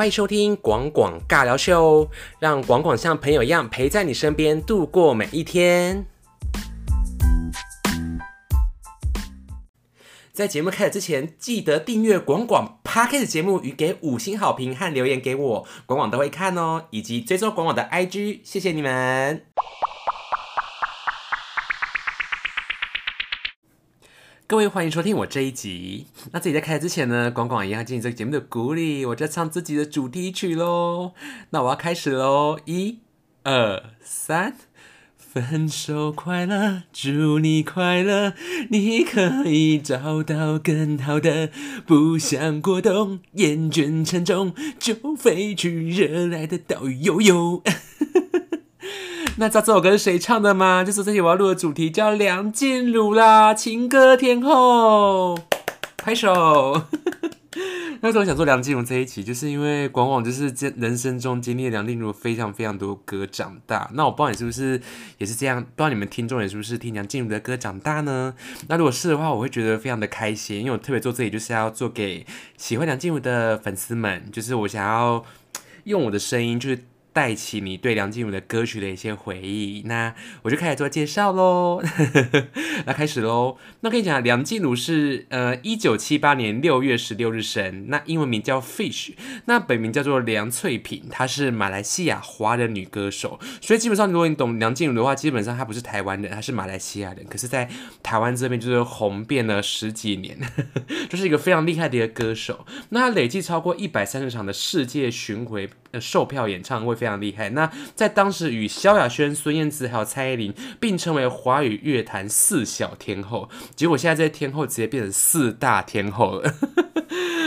欢迎收听广广尬聊秀，让广广像朋友一样陪在你身边度过每一天。在节目开始之前，记得订阅广广 p a r k 的节目与给五星好评和留言给我，广广都会看哦，以及追踪广广的 IG，谢谢你们。各位欢迎收听我这一集。那自己在开始之前呢，广广一样进行这个节目的鼓励，我在唱自己的主题曲喽。那我要开始喽，一、二、三，分手快乐，祝你快乐，你可以找到更好的，不想过冬，厌倦沉重，就飞去热爱的岛屿游游。那知道这首歌是谁唱的吗？就是这期我要录的主题叫梁静茹啦，情歌天后，拍手。那时候想做梁静茹这一期，就是因为广广就是这人生中经历梁静茹非常非常多歌长大。那我不知道你是不是也是这样，不知道你们听众也是不是听梁静茹的歌长大呢？那如果是的话，我会觉得非常的开心，因为我特别做这里就是要做给喜欢梁静茹的粉丝们，就是我想要用我的声音，就是。带起你对梁静茹的歌曲的一些回忆，那我就开始做介绍喽。那开始喽。那跟你讲，梁静茹是呃一九七八年六月十六日生，那英文名叫 Fish，那本名叫做梁翠萍，她是马来西亚华人女歌手。所以基本上，如果你懂梁静茹的话，基本上她不是台湾人，她是马来西亚人。可是，在台湾这边就是红遍了十几年，就是一个非常厉害的一个歌手。那她累计超过一百三十场的世界巡回。售票演唱会非常厉害。那在当时与萧亚轩、孙燕姿还有蔡依林并称为华语乐坛四小天后，结果现在这些天后直接变成四大天后了，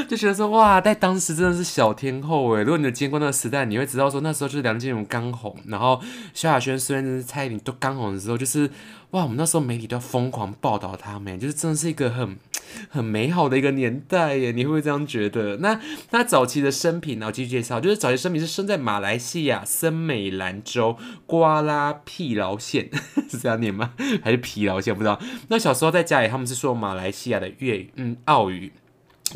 就觉得说哇，在当时真的是小天后哎。如果你有经过那个时代，你会知道说那时候就是梁静茹刚红，然后萧亚轩、孙燕姿、蔡依林都刚红的时候，就是哇，我们那时候媒体都要疯狂报道他们，就是真的是一个很。很美好的一个年代耶，你会不会这样觉得？那那早期的生平呢？继续介绍，就是早期生平是生在马来西亚森美兰州瓜拉疲劳县，是这样念吗？还是疲劳县？不知道。那小时候在家里，他们是说马来西亚的粤语，嗯，澳语。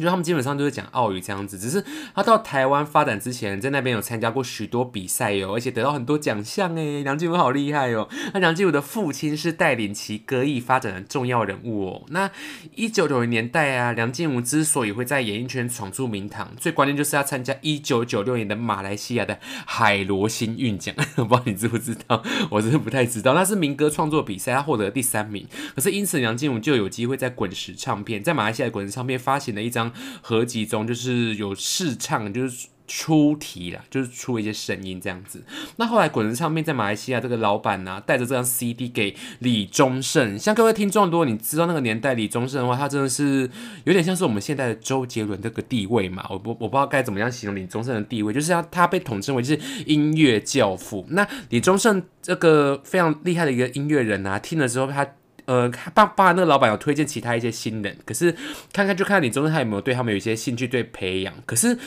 就他们基本上都是讲澳语这样子，只是他到台湾发展之前，在那边有参加过许多比赛哟，而且得到很多奖项哎。梁静茹好厉害哦！那梁静茹的父亲是带领其歌艺发展的重要人物哦。那一九九零年代啊，梁静茹之所以会在演艺圈闯出名堂，最关键就是要参加一九九六年的马来西亚的海螺星运奖。我 不知道你知不知道？我真的不太知道。那是民歌创作比赛，他获得第三名。可是因此，梁静茹就有机会在滚石唱片，在马来西亚滚石唱片发行了一张。合集中就是有试唱，就是出题啦，就是出一些声音这样子。那后来滚石唱片在马来西亚这个老板呢，带着这张 CD 给李宗盛。像各位听众，如果你知道那个年代李宗盛的话，他真的是有点像是我们现在的周杰伦这个地位嘛。我不我不知道该怎么样形容李宗盛的地位，就是要他被统称为是音乐教父。那李宗盛这个非常厉害的一个音乐人啊，听了之后他。呃，爸爸那个老板有推荐其他一些新人，可是看看就看李宗盛他有没有对他们有一些兴趣对培养。可是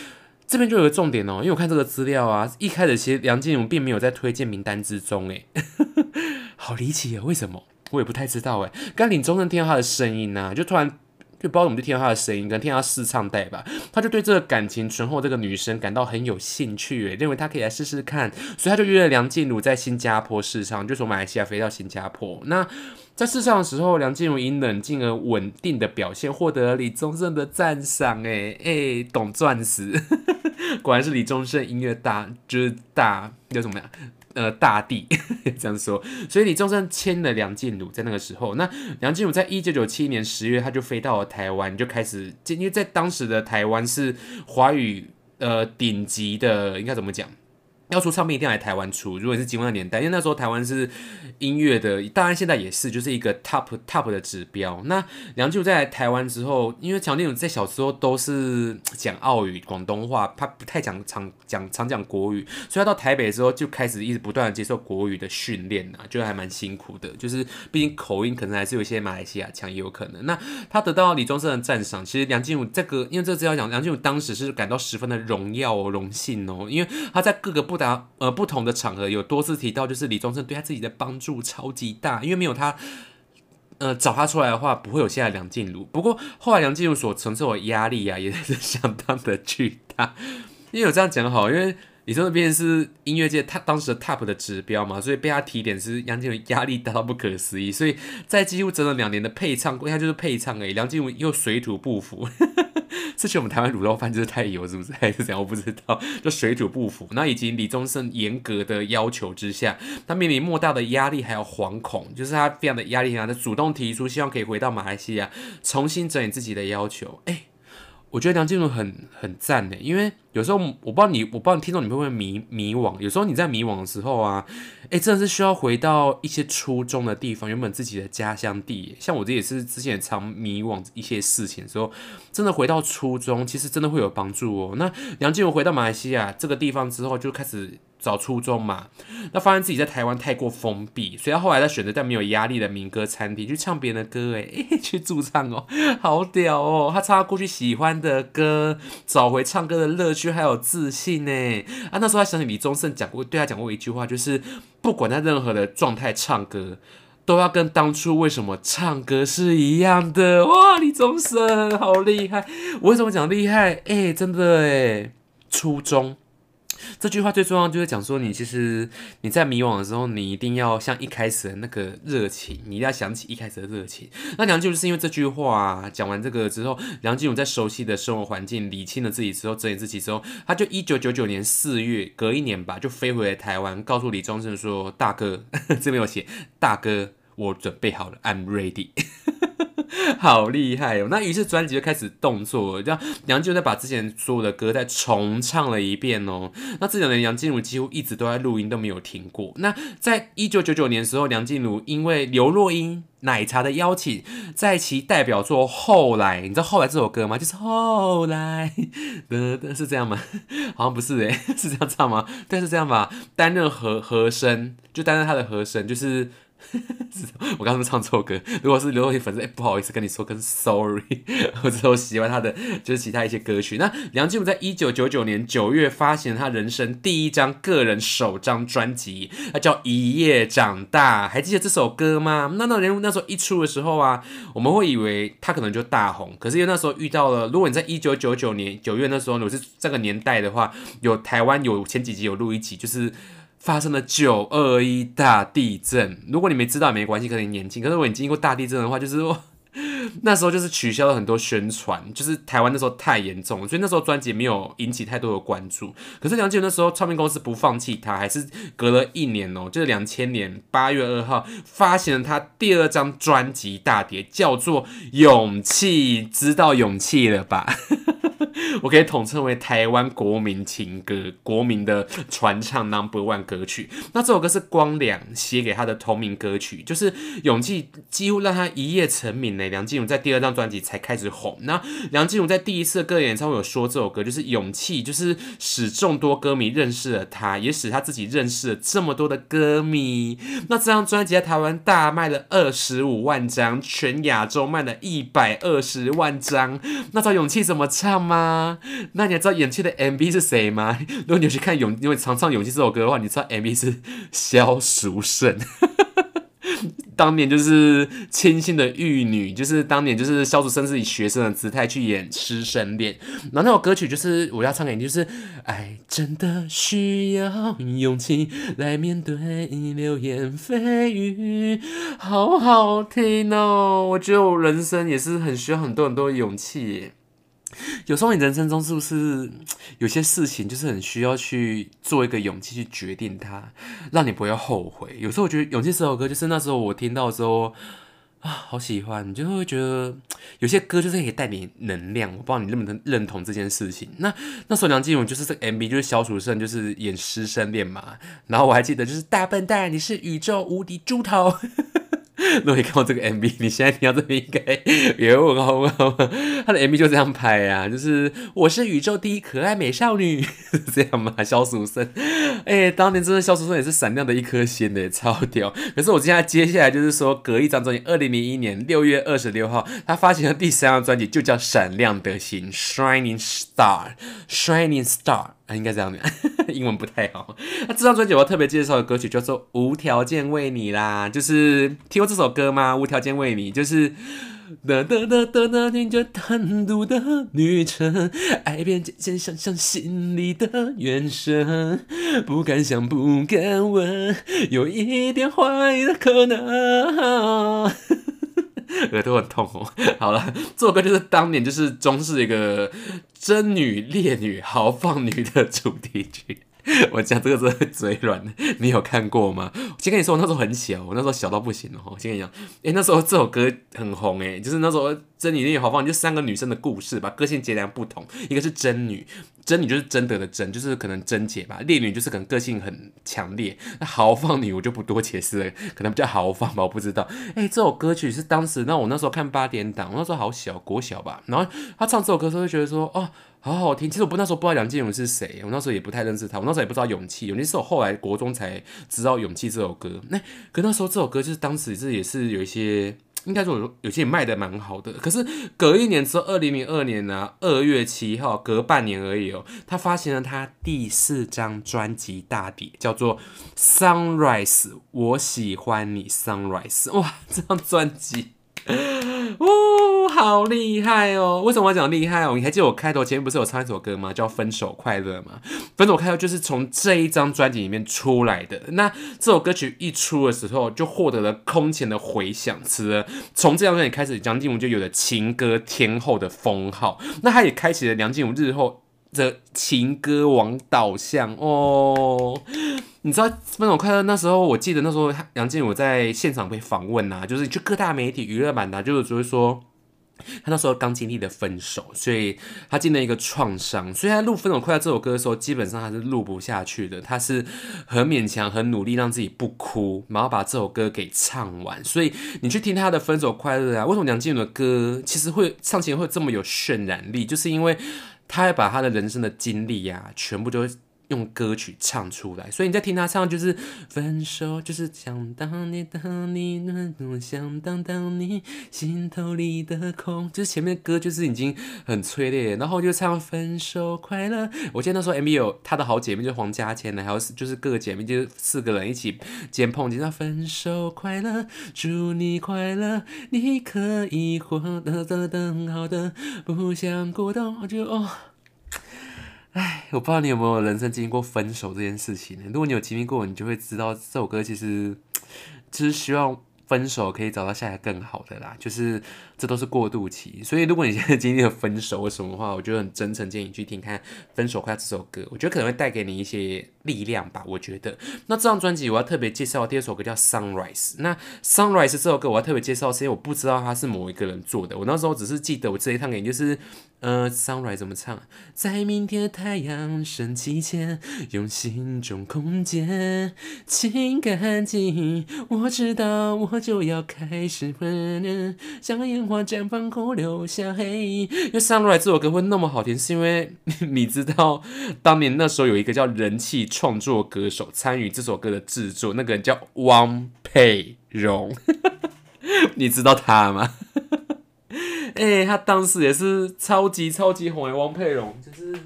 这边就有个重点哦，因为我看这个资料啊，一开始其实梁静茹并没有在推荐名单之中，诶，好离奇啊！为什么？我也不太知道诶。刚李宗盛听到他的声音呢，就突然。就不知道怎么就听到他的声音，可能听到试唱带吧，他就对这个感情醇厚这个女生感到很有兴趣，认为她可以来试试看，所以他就约了梁静茹在新加坡试唱，就从马来西亚飞到新加坡。那在试唱的时候，梁静茹以冷静而稳定的表现获得了李宗盛的赞赏，哎哎，懂钻石，果然是李宗盛音乐大，就是大叫什么呀？呃，大地 这样说，所以李宗盛签了梁静茹，在那个时候，那梁静茹在一九九七年十月，他就飞到了台湾，就开始，因为在当时的台湾是华语呃顶级的，应该怎么讲？要出唱片一定要来台湾出，如果是金光的年代，因为那时候台湾是音乐的，当然现在也是，就是一个 top top 的指标。那梁静茹在台湾之后，因为强定在小时候都是讲澳语、广东话，他不太讲常讲常讲国语，所以他到台北之后就开始一直不断的接受国语的训练啊，就还蛮辛苦的。就是毕竟口音可能还是有一些马来西亚腔，也有可能。那他得到李宗盛的赞赏，其实梁静茹这个，因为这个资料讲，梁静茹当时是感到十分的荣耀哦、荣幸哦，因为他在各个不达呃，不同的场合有多次提到，就是李宗盛对他自己的帮助超级大，因为没有他，呃，找他出来的话，不会有现在梁静茹。不过后来梁静茹所承受的压力呀，也是相当的巨大。因为有这样讲好，因为李宗盛毕竟是音乐界他当时的 top 的指标嘛，所以被他提点是梁静茹压力大到不可思议，所以在几乎整整两年的配唱，他就是配唱而已，梁静茹又水土不服。之前我们台湾卤肉饭就是太油，是不是 还是怎样？我不知道，就水土不服。那以及李宗盛严格的要求之下，他面临莫大的压力还有惶恐，就是他非常的压力啊，他主动提出希望可以回到马来西亚，重新整理自己的要求。哎。我觉得梁静茹很很赞呢，因为有时候我不知道你，我不知道听众你会不会迷迷惘。有时候你在迷惘的时候啊，哎，真的是需要回到一些初中的地方，原本自己的家乡地。像我这也是之前常迷惘一些事情的时候，真的回到初中，其实真的会有帮助哦。那梁静茹回到马来西亚这个地方之后，就开始。找初中嘛，那发现自己在台湾太过封闭，所以他后来在选择在没有压力的民歌餐厅去唱别人的歌，哎，去驻唱哦，好屌哦！他唱他过去喜欢的歌，找回唱歌的乐趣还有自信呢。啊，那时候他想起李宗盛讲过，对他讲过一句话，就是不管在任何的状态唱歌，都要跟当初为什么唱歌是一样的。哇，李宗盛好厉害！我为什么讲厉害？哎，真的哎，初中。这句话最重要就是讲说，你其实你在迷惘的时候，你一定要像一开始的那个热情，你一定要想起一开始的热情。那梁静茹是因为这句话讲完这个之后，梁静茹在熟悉的生活环境理清了自己之后，整理自己之后，他就一九九九年四月，隔一年吧，就飞回台湾，告诉李宗盛说：“大哥，这边有写，大哥，我准备好了，I'm ready。” 好厉害哦！那于是专辑就开始动作，这样梁静茹再把之前所有的歌再重唱了一遍哦。那这两年梁静茹几乎一直都在录音，都没有停过。那在一九九九年时候，梁静茹因为刘若英奶茶的邀请，在其代表作《后来》，你知道《后来》这首歌吗？就是后来，的 是这样吗？好像不是诶，是这样唱吗？但，是这样吧。担任和和声，就担任他的和声，就是。我刚刚唱错歌，如果是刘若英粉丝，哎，不好意思跟你说，跟 sorry，我只有喜欢他的就是其他一些歌曲。那梁静茹在一九九九年九月发行他人生第一张个人首张专辑，那叫《一夜长大》，还记得这首歌吗？那那人物那时候一出的时候啊，我们会以为他可能就大红，可是因为那时候遇到了，如果你在一九九九年九月那时候，我是这个年代的话，有台湾有前几集有录一集，就是。发生了九二一大地震。如果你没知道也没关系，可能你年轻。可是如果你经历过大地震的话，就是说 那时候就是取消了很多宣传，就是台湾那时候太严重了，所以那时候专辑没有引起太多的关注。可是梁静茹那时候唱片公司不放弃他，还是隔了一年哦，就是两千年八月二号发行了他第二张专辑大碟，叫做《勇气》，知道勇气了吧？我可以统称为台湾国民情歌，国民的传唱 Number One 歌曲。那这首歌是光良写给他的同名歌曲，就是勇气，几乎让他一夜成名呢。梁静茹在第二张专辑才开始红。那梁静茹在第一次个人演唱会有说这首歌就是勇气，就是使众多歌迷认识了他，也使他自己认识了这么多的歌迷。那这张专辑在台湾大卖了二十五万张，全亚洲卖了一百二十万张。那知道勇气怎么唱吗？那你还知道勇气的 MV 是谁吗？如果你去看勇，因为常唱勇气这首歌的话，你知道 MV 是萧淑慎。当年就是清新的玉女，就是当年就是萧淑慎是以学生的姿态去演师生恋。然后那首歌曲就是我要唱给你，就是爱真的需要勇气来面对流言蜚语，好好听哦！我觉得我人生也是很需要很多很多勇气。有时候你人生中是不是有些事情就是很需要去做一个勇气去决定它，让你不要后悔？有时候我觉得《勇气》这首歌就是那时候我听到的时候啊，好喜欢，你就会觉得有些歌就是可以带点能量。我不知道你认不认认同这件事情。那那时候梁静茹就是这个 MV 就是小楚生就是演师生恋嘛，然后我还记得就是大笨蛋，你是宇宙无敌猪头。如果你看过这个 MV，你现在听到这边应该 也会问号问号。他的 MV 就这样拍啊，就是我是宇宙第一可爱美少女，是这样吗？萧淑慎，哎，当年真的萧淑慎也是闪亮的一颗星的，超屌。可是我现在接下来就是说，隔一张专辑，二零零一年六月二十六号，他发行的第三张专辑就叫《闪亮的星》（Shining Star），Shining Star。啊，应该这样讲，英文不太好。那这张专辑我要特别介绍的歌曲叫做《无条件为你》啦，就是听过这首歌吗？《无条件为你》就是哒哒哒哒哒，听着单独的旅程，爱变渐渐想象心里的原声，不敢想，不敢问，有一点怀疑的可能。耳朵很痛哦。好了，这首歌就是当年就是中式一个真女烈女豪放女的主题曲。我讲这个真的嘴软，你有看过吗？先跟你说，我那时候很小，我那时候小到不行哦。我先跟你讲，哎，那时候这首歌很红哎，就是那时候真女烈女豪放，就三个女生的故事吧，个性截然不同。一个是真女，真女就是真的的真，就是可能贞洁吧；烈女就是可能个性很强烈。那豪放女我就不多解释了，可能比较豪放吧，我不知道。哎，这首歌曲是当时那我那时候看八点档，我那时候好小，国小吧。然后他唱这首歌的时候，就觉得说，哦。好好听，其实我不那时候不知道梁静茹是谁，我那时候也不太认识她，我那时候也不知道勇气，勇气是我后来国中才知道勇气这首歌。那可那时候这首歌就是当时是也是有一些，应该说有有些也卖的蛮好的。可是隔一年之后，二零零二年呢二月七号，隔半年而已哦，他发行了他第四张专辑大碟，叫做《Sunrise》，我喜欢你，Sunrise，哇，这张专辑。哦，好厉害哦！为什么我讲厉害哦？你还记得我开头前面不是有唱一首歌吗？叫《分手快乐》吗？《分手快乐》就是从这一张专辑里面出来的。那这首歌曲一出的时候，就获得了空前的回响。此了从这张专辑开始，梁静茹就有了情歌天后的封号。那他也开启了梁静茹日后的情歌王导向哦。你知道《分手快乐》那时候，我记得那时候杨静茹在现场被访问呐，就是去各大媒体娱乐版的，就是就是说他那时候刚经历的分手，所以他经历一个创伤，所以他录《分手快乐》这首歌的时候，基本上他是录不下去的，他是很勉强、很努力让自己不哭，然后把这首歌给唱完。所以你去听他的《分手快乐》啊，为什么梁静茹的歌其实会唱起来会这么有渲染力？就是因为他要把他的人生的经历呀，全部都。用歌曲唱出来，所以你在听他唱，就是分手，就是想当年当你，想当当你心头里的空，就是前面的歌就是已经很催泪，然后就唱分手快乐。我记得那时候 MV 有他的好姐妹，就是黄家千的，还有就是各个姐妹，就是四个人一起肩碰肩唱分手快乐，祝你快乐，你可以活得更好的，不想过冬就哦。唉，我不知道你有没有人生经历过分手这件事情呢？如果你有经历过，你就会知道这首歌其实就是希望分手可以找到下一个更好的啦，就是这都是过渡期。所以如果你现在经历了分手或什么的话，我就很真诚建议你去听看《分手快》这首歌，我觉得可能会带给你一些。力量吧，我觉得。那这张专辑我要特别介绍第二首歌叫《Sunrise》。那《Sunrise》这首歌我要特别介绍，是因为我不知道它是某一个人做的。我那时候只是记得我这一趟给你就是，呃，《Sunrise》怎么唱？在明天太阳升起前，用心中空间清干净。我知道我就要开始温暖，像烟花绽放后留下黑。因为《Sunrise》这首歌会那么好听，是因为 你知道，当年那时候有一个叫人气。创作歌手参与这首歌的制作，那个人叫汪佩蓉，你知道他吗？哎，他当时也是超级超级红的汪佩蓉，就是。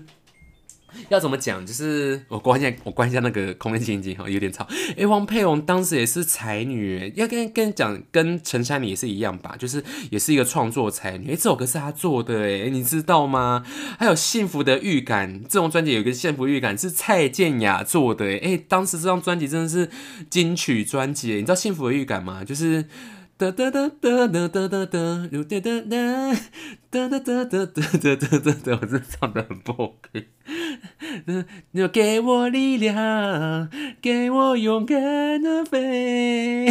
要怎么讲？就是我关一下，我关一下那个空间清净哈，有点吵。哎，王佩蓉当时也是才女，要跟跟讲，跟陈珊妮也是一样吧，就是也是一个创作才女。哎，这首歌是她做的，哎，你知道吗？还有《幸福的预感》这种专辑有一个《幸福预感》是蔡健雅做的，哎，当时这张专辑真的是金曲专辑。你知道《幸福的预感》吗？就是。哒哒哒哒哒哒哒哒，有哒哒哒哒哒哒哒哒哒哒哒，我真唱的很不 OK。你给我力量，给我勇敢的飞。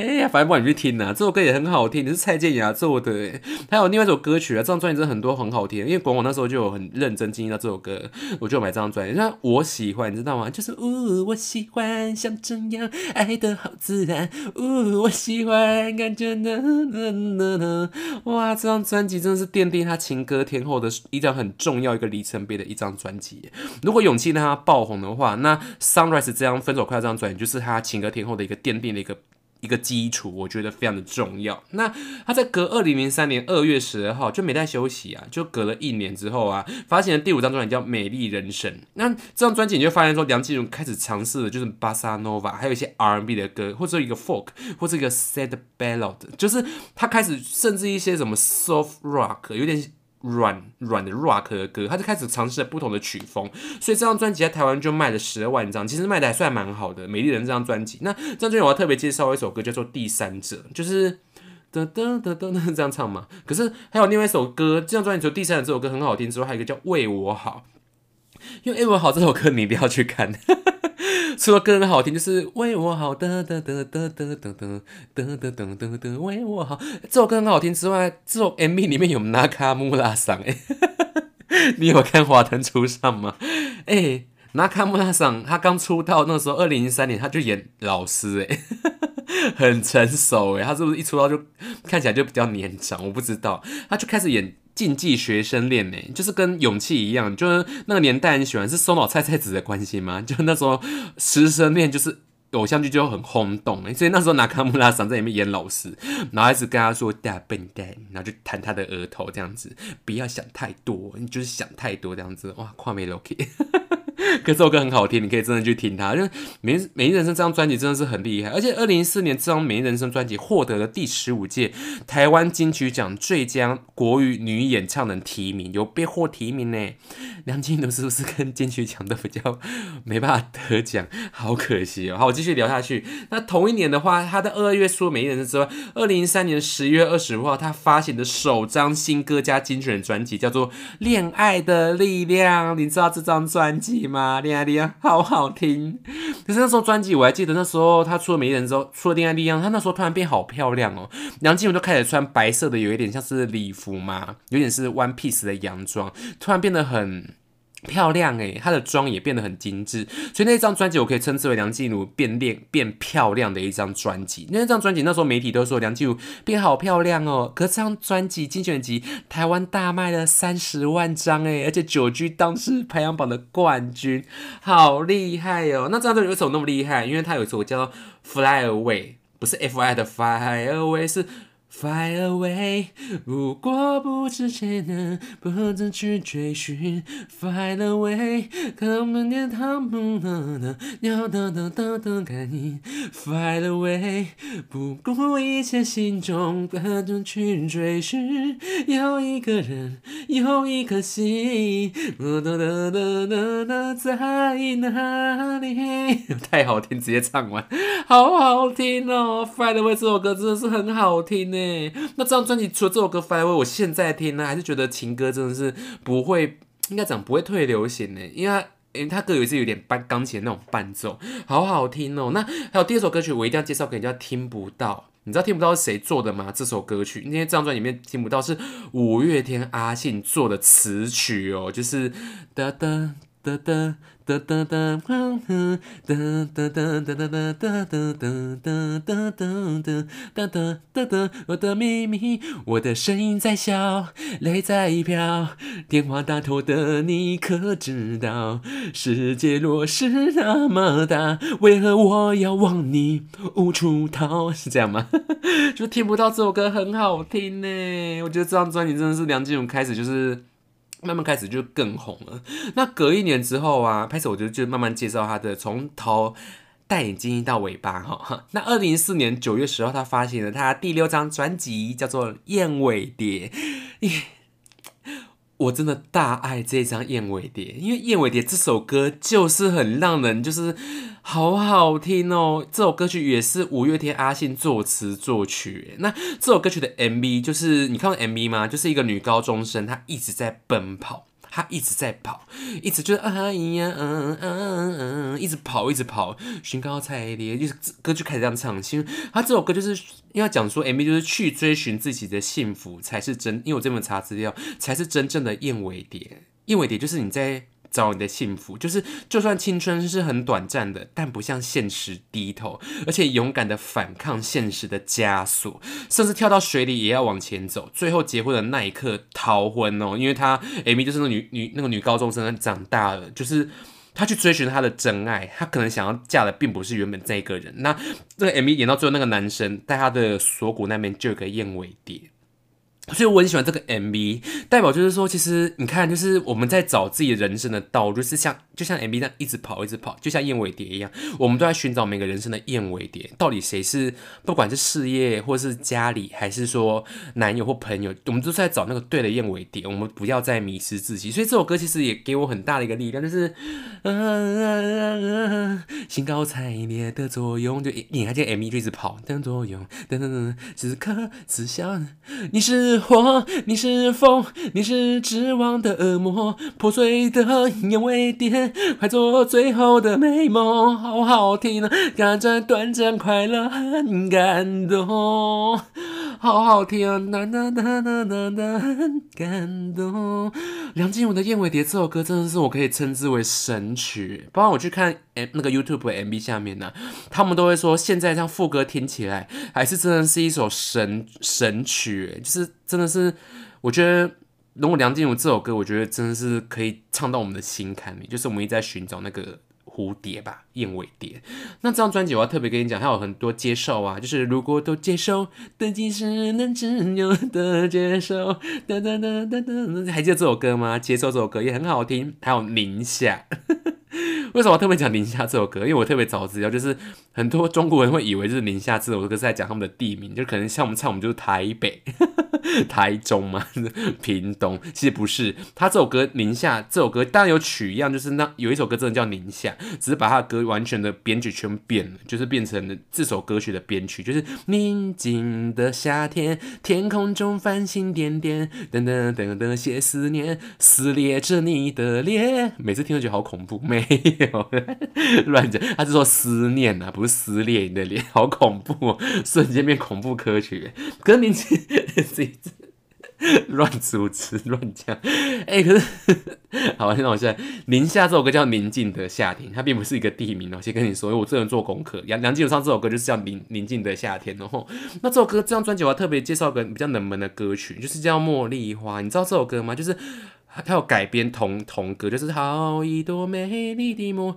哎呀，反正不管你去听呐，这首歌也很好听，你是蔡健雅做的。还有另外一首歌曲啊，这张专辑真的很多很好听。因为广广那时候就有很认真经营到这首歌，我就买这张专辑。那我喜欢，你知道吗？就是呜，我喜欢像这样爱的好自然。呜，我喜欢感觉呢呢呢呢。哇，这张专辑真的是奠定他情歌天后的一张很重要一个里程碑的一张专辑。如果勇气让他爆红的话，那 Sunrise 这张分手快乐这张专辑就是他情歌天后的一个奠定的一个。一个基础，我觉得非常的重要。那他在隔二零零三年二月十二号就没再休息啊，就隔了一年之后啊，发行了第五张专辑叫《美丽人生》。那这张专辑你就发现说，梁静茹开始尝试的就是巴萨诺瓦，还有一些 R&B 的歌，或者一个 folk，或者一个 sad ballad，就是他开始甚至一些什么 soft rock，有点。软软的 rock 的歌，他就开始尝试了不同的曲风，所以这张专辑在台湾就卖了十二万张，其实卖的还算蛮好的。美丽人这张专辑，那这张专辑我要特别介绍一首歌，叫做《第三者》，就是噔噔噔噔噔这样唱嘛。可是还有另外一首歌，这张专辑除了《第三者》这首歌很好听之外，还有一个叫《为我好》，因为《为我好》这首歌你一定要去看。除了歌很好听，就是为我好，的的的的的的的的的的的为我好。这首歌很好听之外，这首 MV 里面有纳卡穆拉桑哎，你有看《华灯初上》吗？哎，纳卡穆拉桑他刚出道那时候，二零零三年他就演老师哎，很成熟哎，他是不是一出道就看起来就比较年长？我不知道，他就开始演。竞技学生恋呢，就是跟勇气一样，就是那个年代很喜欢是松岛菜菜子的关系吗？就那时候师生恋就是偶像剧就很轰动哎，所以那时候拿卡姆拉桑在里面演老师，然后一直跟他说大笨蛋，然后就弹他的额头这样子，不要想太多，你就是想太多这样子，哇，跨美 l o k。可这首歌很好听，你可以真的去听它。因为《美美丽人生》这张专辑真的是很厉害，而且二零一四年这张《美丽人生》专辑获得了第十五届台湾金曲奖最佳国语女演唱人提名，有被获提名呢。梁静茹是不是跟金曲奖都比较没办法得奖？好可惜哦。好，我继续聊下去。那同一年的话，她在二月出《美丽人生》之外，二零一三年十月二十五号，她发行的首张新歌加精选专辑叫做《恋爱的力量》。你知道这张专辑？吗？恋爱力量好好听，可是那时候专辑我还记得，那时候他出了《美人》之后，出了《恋爱力量》，他那时候突然变好漂亮哦。梁静茹就开始穿白色的，有一点像是礼服嘛，有点是 one piece 的洋装，突然变得很。漂亮诶，她的妆也变得很精致，所以那张专辑我可以称之为梁静茹变靓变漂亮的一张专辑。那张专辑那时候媒体都说梁静茹变好漂亮哦，可是这张专辑精选集台湾大卖了三十万张诶，而且久居当时排行榜的冠军，好厉害哦！那这张专辑为什么那么厉害？因为它有一首叫《Fly Away》，不是 F I 的 Fly Away，是。Fly away，如果不知谁能不能去追寻。Fly away，看满天堂梦的的鸟的的的的感应。Fly away，不顾一切心中不能去追寻。有一个人，有一颗心，哒哒哒哒哒哒在哪里？太好听，直接唱完，好好听哦。Fly away 这首歌真的是很好听呢。那这张专辑除了这首歌《Fly Away》，我现在听呢，还是觉得情歌真的是不会，应该讲不会退流行呢，因为因为他歌有一次有点伴钢琴那种伴奏，好好听哦。那还有第二首歌曲，我一定要介绍给人家听不到，你知道听不到是谁做的吗？这首歌曲，因为这张专辑里面听不到是五月天阿信做的词曲哦，就是哒哒哒哒。哒哒哒，哼哼，哒哒哒哒哒哒哒哒哒哒哒哒哒哒哒哒，我的秘密，我的声音在笑，泪在飘，电话打头的你可知道？世界若是那么大，为何我要往你无处逃？是这样吗？就听不到这首歌很好听呢。我觉得这张专辑真的是梁静茹开始就是。慢慢开始就更红了。那隔一年之后啊，开始我就就慢慢介绍他的从头戴眼镜到尾巴哈。那二零一四年九月十号，他发行了他第六张专辑，叫做《燕尾蝶》。我真的大爱这张《燕尾蝶》，因为《燕尾蝶》这首歌就是很让人就是好好听哦。这首歌曲也是五月天阿信作词作曲。那这首歌曲的 MV 就是你看过 MV 吗？就是一个女高中生，她一直在奔跑。他一直在跑，一直就是啊呀，嗯嗯嗯，一直跑，一直跑，兴高采烈，就是歌就开始这样唱。其实他这首歌就是要讲说，MV 就是去追寻自己的幸福才是真，因为我这么查资料，才是真正的燕尾蝶。燕尾蝶就是你在。找你的幸福，就是就算青春是很短暂的，但不向现实低头，而且勇敢的反抗现实的枷锁，甚至跳到水里也要往前走。最后结婚的那一刻逃婚哦，因为他 Amy 就是那女女那个女高中生长大了，就是。她去追寻她的真爱，她可能想要嫁的并不是原本这个人。那这个 MV 演到最后，那个男生在他的锁骨那边就有个燕尾蝶。所以我很喜欢这个 MV，代表就是说，其实你看，就是我们在找自己人生的道路，就是像就像 MV 那样一直跑，一直跑，就像燕尾蝶一样，我们都在寻找每个人生的燕尾蝶，到底谁是不管是事业或是家里，还是说男友或朋友，我们都在找那个对的燕尾蝶，我们不要再迷失自己。所以这首歌其实也给我很大的一个力量，就是嗯，兴高采烈的作用，就你看这 MV 就一直跑的作用，噔噔噔，此刻此想你是。火，你是风，你是指望的恶魔，破碎的燕尾蝶，快做最后的美梦。好好听啊，感觉短暂快乐，很感动。好好听啊，哒哒哒哒哒哒，很感动。梁静茹的《燕尾蝶》这首歌真的是我可以称之为神曲。包括我去看那个 YouTube MV 下面呢，他们都会说，现在像副歌听起来，还是真的是一首神神曲，就是。真的是，我觉得如果梁静茹这首歌，我觉得真的是可以唱到我们的心坎里。就是我们一直在寻找那个蝴蝶吧，燕尾蝶。那这张专辑我要特别跟你讲，还有很多接受啊，就是如果都接受，等即是能自由的接受。哒哒哒哒哒，还记得这首歌吗？接受这首歌也很好听。还有宁夏。为什么特别讲宁夏这首歌？因为我特别早知道，就是很多中国人会以为就是宁夏这首歌是在讲他们的地名，就可能像我们唱，我们就是台北、台中嘛，屏东。其实不是，他这首歌《宁夏》这首歌当然有曲一样，就是那有一首歌真的叫《宁夏》，只是把他的歌完全的编曲全变了，就是变成了这首歌曲的编曲，就是宁静的夏天，天空中繁星点点，等等等等写思念，撕裂着你的脸。每次听都觉得好恐怖，没有。乱讲，他是说思念啊，不是撕裂你的脸，好恐怖，哦 瞬间变恐怖歌曲。可是你乱主持乱讲，哎，可是好，那我现在宁夏这首歌叫《宁静的夏天》，它并不是一个地名哦。先跟你说，因为我这人做功课，梁梁静茹唱这首歌就是叫《宁宁静的夏天》哦。那这首歌这张专辑我要特别介绍个比较冷门的歌曲，就是叫《茉莉花》，你知道这首歌吗？就是。他有改编同同歌，就是好一朵美丽的梦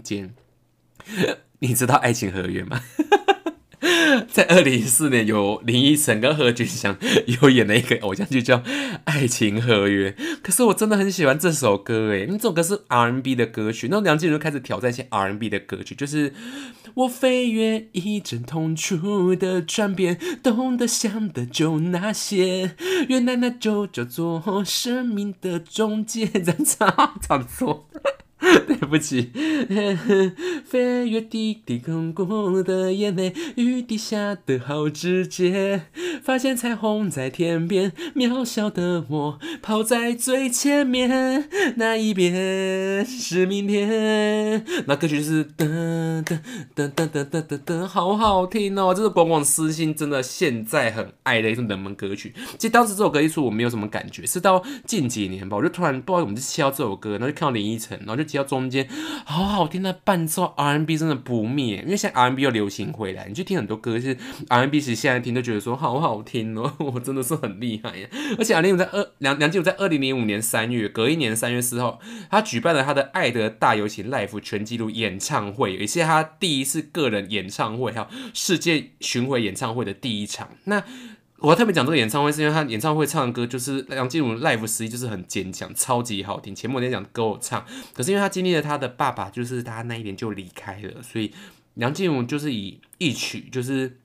间》，你知道《爱情合约》吗？在二零一四年，有林依晨跟何俊祥有演的一个偶像剧叫《爱情合约》。可是我真的很喜欢这首歌，诶，这首歌是 R&B 的歌曲。那梁静茹开始挑战一些 R&B 的歌曲，就是我飞越一阵痛楚的转变，懂得想的就那些，原来那就叫做生命的终结。唱唱错。对不起，飞越滴滴空空的眼泪，雨滴下的好直接，发现彩虹在天边，渺小的我跑在最前面，那一边是明天。那歌曲是噔噔噔噔噔噔噔噔，好好听哦！这是广广私信真的现在很爱的一首冷门歌曲。其实当时这首歌一出，我没有什么感觉，是到近几年吧，我就突然不知道我们就切到这首歌，然后就看到林依晨，然后就。到中间，好好听的伴奏，R&B 真的不灭。因为现在 R&B 又流行回来，你去听很多歌是 R&B，其实现在听都觉得说好好听哦，我真的是很厉害呀。而且梁静茹在二梁梁静茹在二零零五年三月，隔一年三月四号，她举办了她的《爱的大游行》Live 全纪录演唱会，也是她第一次个人演唱会，还有世界巡回演唱会的第一场。那我特别讲这个演唱会，是因为他演唱会唱的歌就是梁静茹 live 实际就是很坚强，超级好听。前面我在讲歌我唱，可是因为他经历了他的爸爸，就是他那一年就离开了，所以梁静茹就是以一曲就是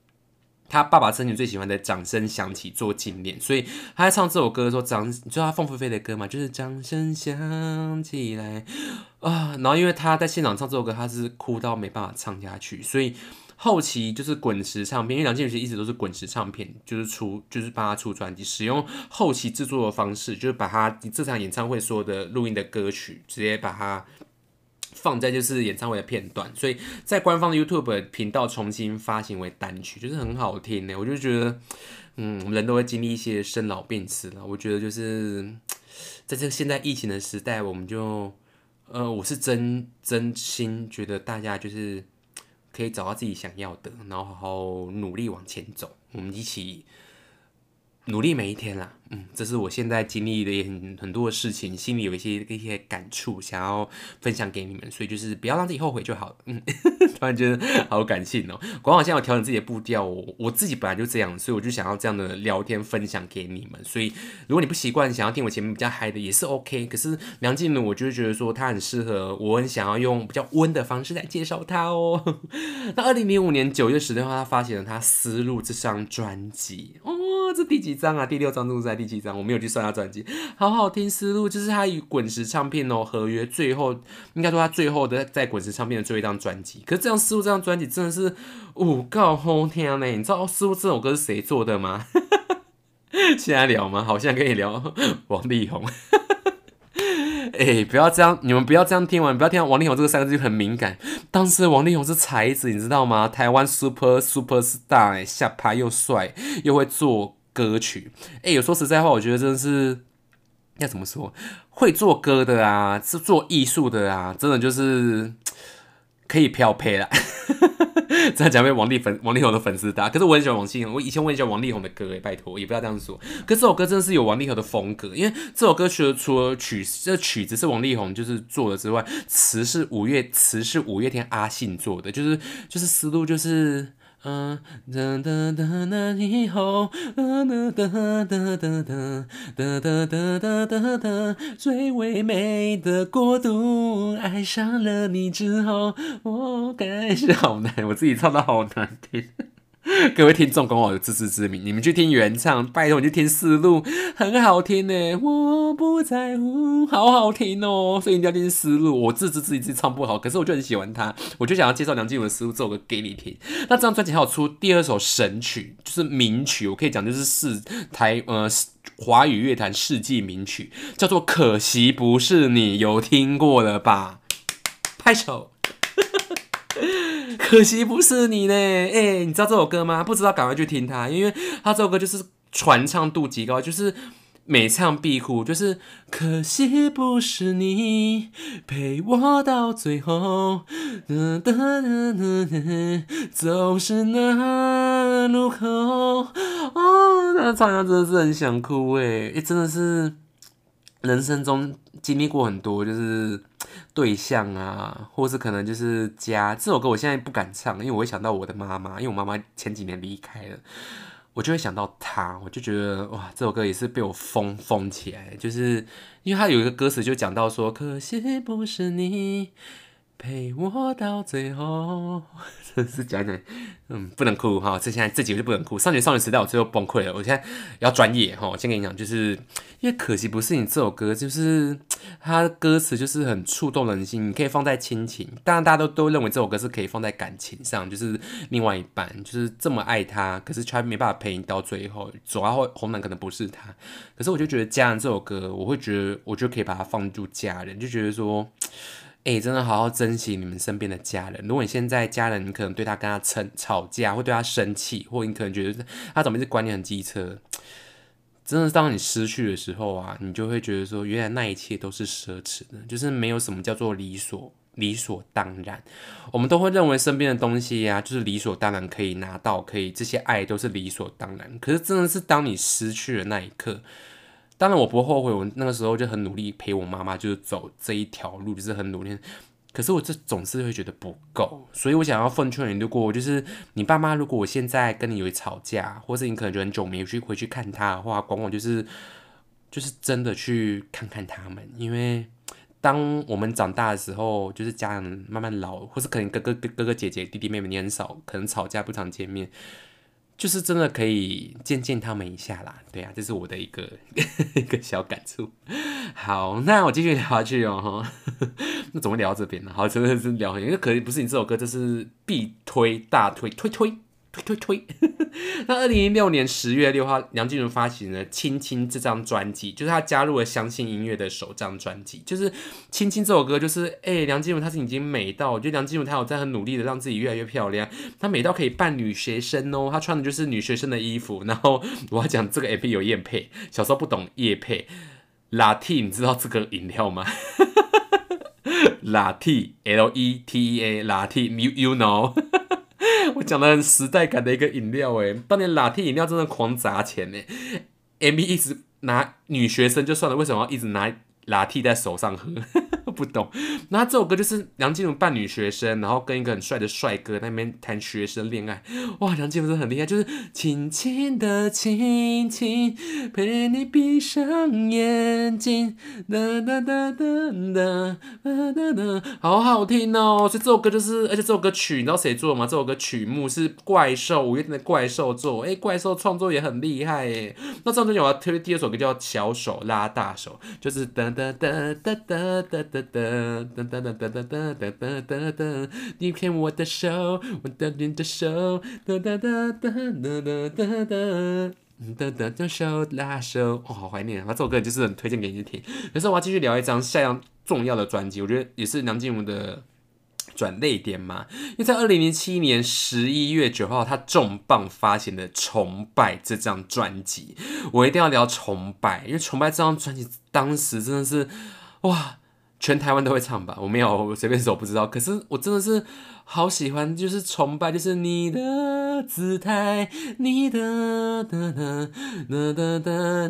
他爸爸曾经最喜欢的《掌声响起》做纪念，所以他在唱这首歌的时候，掌你知道他凤飞飞的歌嘛，就是掌声响起来啊。然后因为他在现场唱这首歌，他是哭到没办法唱下去，所以。后期就是滚石唱片，因为梁静茹其实一直都是滚石唱片，就是出就是帮他出专辑，使用后期制作的方式，就是把他这场演唱会所有的录音的歌曲，直接把它放在就是演唱会的片段，所以在官方的 YouTube 频道重新发行为单曲，就是很好听呢。我就觉得，嗯，人都会经历一些生老病死了。我觉得就是在这个现在疫情的时代，我们就，呃，我是真真心觉得大家就是可以找到自己想要的，然后好好努力往前走，我们一起努力每一天啦。嗯，这是我现在经历的很很多的事情，心里有一些一些感触，想要分享给你们，所以就是不要让自己后悔就好。嗯，突然觉得好感性哦。广好现在有调整自己的步调，我我自己本来就这样，所以我就想要这样的聊天分享给你们。所以如果你不习惯，想要听我前面比较嗨的也是 OK。可是梁静茹，我就觉得说她很适合，我很想要用比较温的方式来介绍她哦。那二零零五年九月十六号，她发行了她《丝路》这张专辑哦，这第几张啊？第六张都在。第几张？我没有去算他专辑，好好听。思路就是他与滚石唱片哦合约最后，应该说他最后的在滚石唱片的最后一张专辑。可是这样思路这张专辑真的是五告好听呢。你知道思路这首歌是谁做的吗？现在聊吗？好像可以聊王力宏。哎，不要这样，你们不要这样听完，不要听到王力宏这个三个字就很敏感。当时王力宏是才子，你知道吗？台湾 super super star，哎，下趴又帅又会做。歌曲，哎，有说实在话，我觉得真的是要怎么说，会做歌的啊，是做艺术的啊，真的就是可以飘配啦。这样讲被王力粉王力宏的粉丝打，可是我很喜欢王心凌，我以前我很喜欢王力宏的歌，哎，拜托，也不要这样说。可是这首歌真的是有王力宏的风格，因为这首歌曲除了曲这曲子是王力宏就是做的之外，词是五月词是五月天阿信做的，就是就是思路就是。啊，哒哒哒哒以后，哒哒哒哒哒哒哒哒哒哒哒哒，最唯美的国度，爱上了你之后，我该是好难，我自己唱的好难听。各位听众，跟我有自知之明，你们去听原唱，拜托你去听思路，很好听呢。我不在乎，好好听哦。所以一定要听思路。我自知自己自己唱不好，可是我就很喜欢他，我就想要介绍梁静茹的思路这首歌给你听。那这张专辑还有出第二首神曲，就是名曲，我可以讲就是世台呃华语乐坛世纪名曲，叫做《可惜不是你》，有听过了吧？拍手。可惜不是你呢，哎，你知道这首歌吗？不知道，赶快去听它，因为它这首歌就是传唱度极高，就是每唱必哭，就是可惜不是你陪我到最后，哒哒哒哒，总是那路口，哦，那唱唱真的是很想哭，哎，哎，真的是人生中经历过很多，就是。对象啊，或是可能就是家这首歌，我现在不敢唱，因为我会想到我的妈妈，因为我妈妈前几年离开了，我就会想到她，我就觉得哇，这首歌也是被我封封起来，就是因为它有一个歌词就讲到说，可惜不是你。陪我到最后，真 是讲讲，嗯，不能哭哈，这现在这几个就不能哭。少年少女时代我最后崩溃了，我现在要专业哈，我先跟你讲，就是因为可惜不是你这首歌，就是它歌词就是很触动人心，你可以放在亲情，当然大家都都认为这首歌是可以放在感情上，就是另外一半就是这么爱他，可是却没办法陪你到最后，走到后红男可能不是他，可是我就觉得家人这首歌，我会觉得，我就可以把它放入家人，就觉得说。哎，真的好好珍惜你们身边的家人。如果你现在家人，你可能对他跟他吵吵架，会对他生气，或你可能觉得他怎么是观念很机车。真的，当你失去的时候啊，你就会觉得说，原来那一切都是奢侈的，就是没有什么叫做理所理所当然。我们都会认为身边的东西呀，就是理所当然可以拿到，可以这些爱都是理所当然。可是真的是当你失去的那一刻。当然我不后悔，我那个时候就很努力陪我妈妈，就是走这一条路，就是很努力。可是我这总是会觉得不够，所以我想要奉劝你，如果就是你爸妈，如果我现在跟你有吵架，或是你可能就很久没有去回去看他的话，管我就是就是真的去看看他们，因为当我们长大的时候，就是家人慢慢老，或是可能哥哥哥哥姐姐弟弟妹妹你很少，可能吵架不常见面。就是真的可以见见他们一下啦，对啊，这是我的一个 一个小感触。好，那我继续聊下去哦，哈，那怎么聊这边呢？好，真的是聊，因为可以不是你这首歌，这是必推大推推推推推推。那二零一六年十月六号，梁静茹发行了《亲亲》这张专辑，就是她加入了相信音乐的首张专辑。就是《亲亲》这首歌，就是哎，梁静茹她是已经美到，我觉得梁静茹她有在很努力的让自己越来越漂亮。她美到可以扮女学生哦，她穿的就是女学生的衣服。然后我要讲这个 A P 有叶配，小时候不懂叶配，Latte，你知道这个饮料吗？Latte L E T E A Latte，you you know。我讲的很时代感的一个饮料哎，当年 Latte 饮料真的狂砸钱呢，M B 一直拿女学生就算了，为什么要一直拿 Latte 在手上喝？不懂。那这首歌就是梁静茹扮女学生，然后跟一个很帅的帅哥那边谈学生恋爱。哇，梁静茹真的很厉害，就是轻轻的轻轻陪你闭上眼睛，哒哒哒哒哒哒哒哒，好好听哦。所以这首歌就是，而且这首歌曲你知道谁做吗？这首歌曲目是怪兽五月天的怪兽做，哎、怪兽创作也很厉害耶。那张专辑我要别第二首歌叫《小手拉大手》，就是哒哒哒哒哒哒哒。哒。哒哒哒哒哒哒哒哒哒，你牵我的手，我的你的手，哒哒哒哒哒哒哒哒，哒哒哒手拉手，哦，好怀念啊！这首歌就是很推荐给你听。可是我要继续聊一张下一张重要的专辑，我觉得也是梁静茹的转泪点嘛。因为在二零零七年十一月九号，她重磅发行的《崇拜》这张专辑，我一定要聊《崇拜》，因为《崇拜》这张专辑当时真的是哇。全台湾都会唱吧？我没有，我随便说不知道。可是我真的是。好喜欢，就是崇拜，就是你的姿态，你的哒哒哒哒哒哒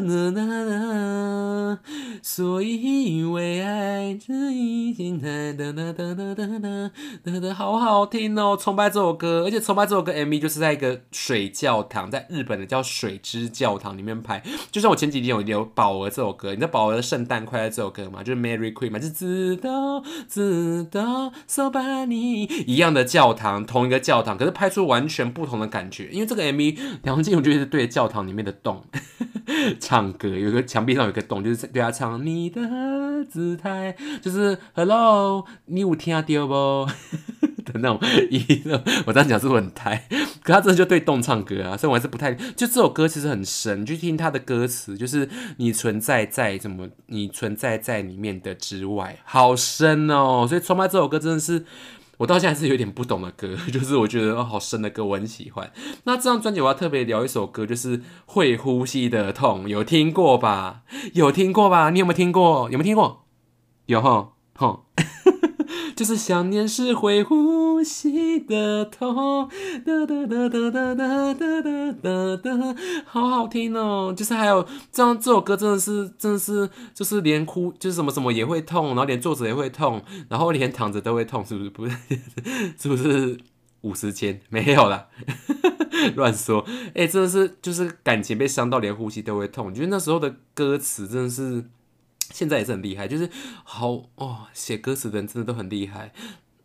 哒哒哒，所以为爱这一心态，哒哒哒哒哒哒哒哒，好好听哦！崇拜这首歌，而且崇拜这首歌 MV 就是在一个水教堂，在日本的叫水之教堂里面拍。就像我前几天有有宝儿这首歌，你知道宝儿的圣诞快乐这首歌吗？就是 Merry Queen 嘛，就知道知道，So bad。你一样的教堂，同一个教堂，可是拍出完全不同的感觉。因为这个 MV，梁静茹就是对着教堂里面的洞 唱歌，有个墙壁上有个洞，就是对他唱你的姿态，就是 Hello，你有听到不？的那种意思。我这样讲是不是很太？可他真的就对洞唱歌啊，所以我还是不太。就这首歌其实很深，去听他的歌词，就是你存在在怎么，你存在在里面的之外，好深哦。所以崇拜这首歌真的是。我到现在是有点不懂的歌，就是我觉得好深的歌，我很喜欢。那这张专辑我要特别聊一首歌，就是《会呼吸的痛》，有听过吧？有听过吧？你有没有听过？有没有听过？有哈，哼。就是想念是会呼吸的痛，哒哒哒哒哒哒哒哒哒哒，好好听哦。就是还有这样这首歌真的是真的是就是连哭就是什么什么也会痛，然后连坐着也会痛，然后连躺着都会痛，是不是？不是，是不是五十千？没有啦，乱说。哎，真的是就是感情被伤到，连呼吸都会痛。我觉得那时候的歌词真的是。现在也是很厉害，就是好哦，写歌词的人真的都很厉害。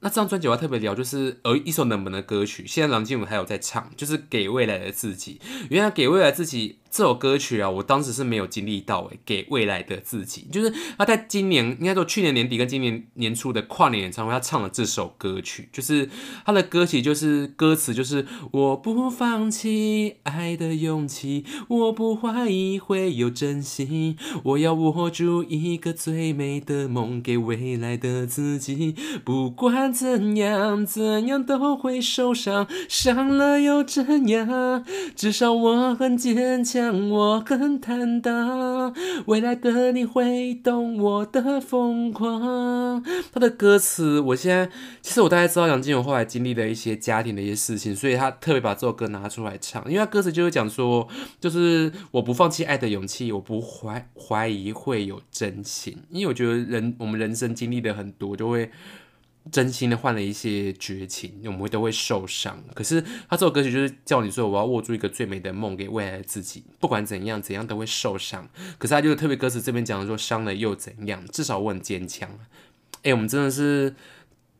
那这张专辑我要特别聊，就是呃一首冷门的歌曲，现在梁静茹还有在唱，就是给未来的自己。原来给未来自己。这首歌曲啊，我当时是没有经历到诶，给未来的自己，就是他在今年应该说去年年底跟今年年初的跨年演唱会，他唱了这首歌曲，就是他的歌曲就是歌词就是我不放弃爱的勇气，我不怀疑会有真心，我要握住一个最美的梦给未来的自己，不管怎样怎样都会受伤，伤了又怎样，至少我很坚强。我很坦荡，未来的你会懂我的疯狂。他的歌词，我现在其实我大概知道杨金勇后来经历了一些家庭的一些事情，所以他特别把这首歌拿出来唱，因为他歌词就是讲说，就是我不放弃爱的勇气，我不怀怀疑会有真情，因为我觉得人我们人生经历的很多，就会。真心的换了一些绝情，我们都会受伤。可是他这首歌曲就是叫你说，我要握住一个最美的梦给未来的自己，不管怎样怎样都会受伤。可是他就是特别歌词这边讲的说，伤了又怎样？至少我很坚强。哎，我们真的是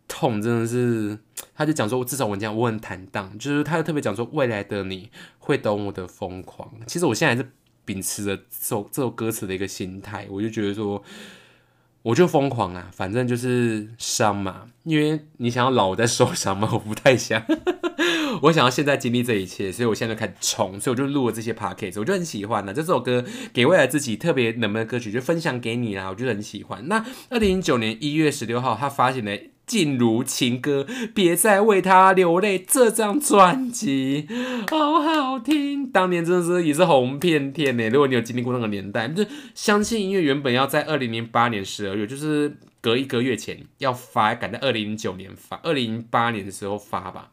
痛，真的是。他就讲说，至少我讲我很坦荡，就是他就特别讲说，未来的你会懂我的疯狂。其实我现在还是秉持着这首这首歌词的一个心态，我就觉得说。我就疯狂啊，反正就是伤嘛，因为你想要老在受伤吗？我不太想，我想要现在经历这一切，所以我现在就开始冲，所以我就录了这些 podcast，我就很喜欢呢。这首歌给未来自己特别冷门的歌曲，就分享给你啦，我就很喜欢。那二零一九年一月十六号，他发行了《静如情歌》，别再为他流泪。这张专辑好好听，当年真的是也是红遍天呢。如果你有经历过那个年代，就相信音乐原本要在二零零八年十二月，就是隔一个月前要发，赶在二零零九年发，二零零八年的时候发吧。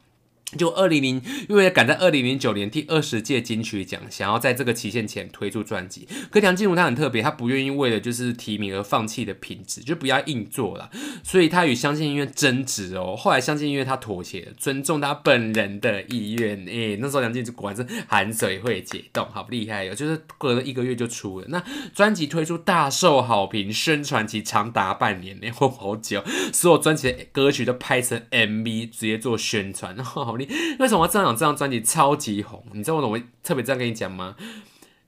就二零零，因为赶在二零零九年第二十届金曲奖，想要在这个期限前推出专辑。可梁静茹她很特别，她不愿意为了就是提名而放弃的品质，就不要硬做了。所以她与相信音乐争执哦。后来相信音乐她妥协，尊重她本人的意愿。哎，那时候梁静茹果然是含水会解冻，好厉害哦！就是隔了一个月就出了那专辑，推出大受好评，宣传期长达半年，呢，好久。所有专辑的歌曲都拍成 MV，直接做宣传，好。为什么这样讲？这张专辑超级红，你知道我怎么特别这样跟你讲吗？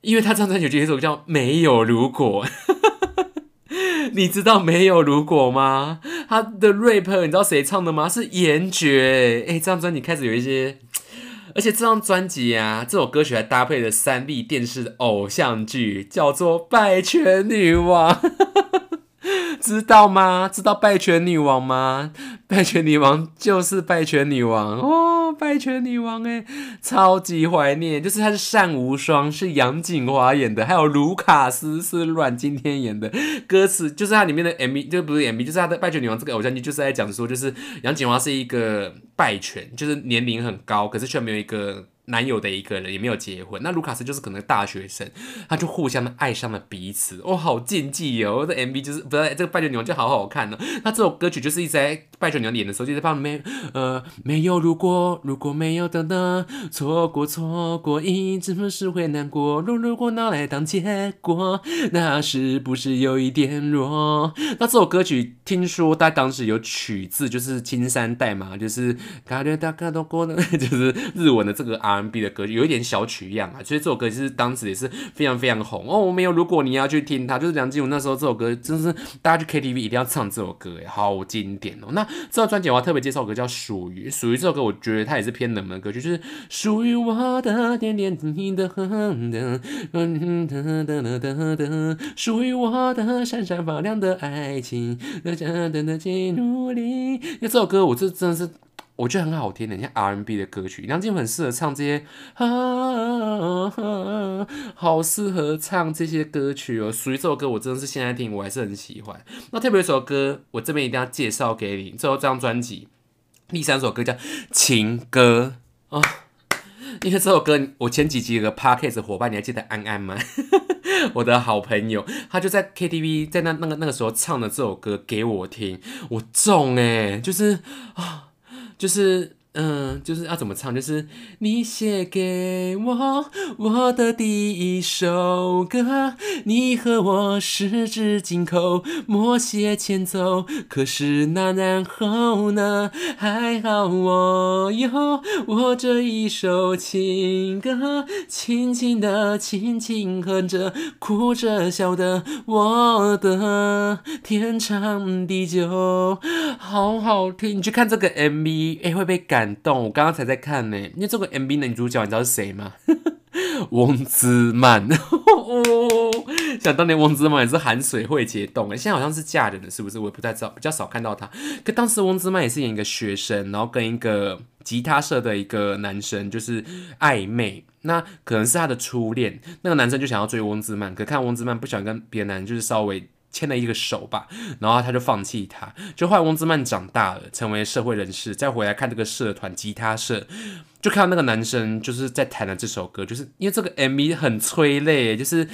因为他这张专辑有一首叫《没有如果》，你知道《没有如果》吗？他的 rap 你知道谁唱的吗？是严爵。哎，这张专辑开始有一些，而且这张专辑啊，这首歌曲还搭配了三立电视的偶像剧，叫做《拜权女王》。知道吗？知道拜权女王吗？拜权女王就是拜权女王哦，拜权女王哎，超级怀念。就是她是单无双，是杨锦华演的，还有卢卡斯是阮经天演的。歌词就是它里面的 MV，就不是 MV，就是他的拜权女王这个偶像剧，就是在讲说，就是杨锦华是一个拜权，就是年龄很高，可是却没有一个。男友的一个人也没有结婚，那卢卡斯就是可能大学生，他就互相的爱上了彼此，哦，好禁忌哦！这 MV 就是不是这个拜权女王就好好看呢。那这首歌曲就是一直在拜权女王演的时候就在放没呃没有如果如果没有等等错过错过一直不是会难过，如如果拿来当结果，那是不是有一点弱？那这首歌曲听说他当时有取自就是青山代码，就是卡列达卡多过的，就是日文的这个啊。B 的歌有一点小曲样啊，所以这首歌其实当时也是非常非常红哦。我没有，如果你要去听它，就是梁静茹那时候这首歌，真是大家去 KTV 一定要唱这首歌，哎，好经典哦。那这张专辑我要特别介绍歌叫《属于》，《属于》这首歌我觉得它也是偏冷门歌曲，就是属于我的点点滴滴的哼的，嗯噔噔噔噔噔，属于我的闪闪发亮的爱情，等等等等，请努力。因为这首歌我这真的是。我觉得很好听的，像 R&B 的歌曲，梁静茹很适合唱这些，啊，好适合唱这些歌曲哦。属于这首歌，我真的是现在听，我还是很喜欢。那特别一首歌，我这边一定要介绍给你。最后这张专辑第三首歌叫《情歌》啊，因为这首歌，我前几集有个 Parkes 伙伴，你还记得安安吗？我的好朋友，他就在 KTV 在那那个那个时候唱的这首歌给我听，我中哎，就是啊。就是，嗯，就是要怎么唱？就是你写给我我的第一首歌，你和我十指紧扣，默写前奏。可是那然后呢？还好我有我这一首情歌，轻轻的，轻轻哼着，哭着笑的，我的天长地久，好好听。你去看这个 MV。哎，会被感动。我刚刚才在看呢，因为这个 MV 的女主角你知道是谁吗？翁之曼。想当年翁之曼也是含水会解冻哎，现在好像是嫁人了，是不是？我也不太知道，比较少看到她。可当时翁之曼也是演一个学生，然后跟一个吉他社的一个男生就是暧昧，那可能是他的初恋。那个男生就想要追翁之曼，可看翁之曼不想跟别的男人就是稍微。牵了一个手吧，然后他就放弃他，就后来翁之曼长大了，成为社会人士，再回来看这个社团吉他社，就看到那个男生就是在弹的这首歌，就是因为这个 MV 很催泪，就是。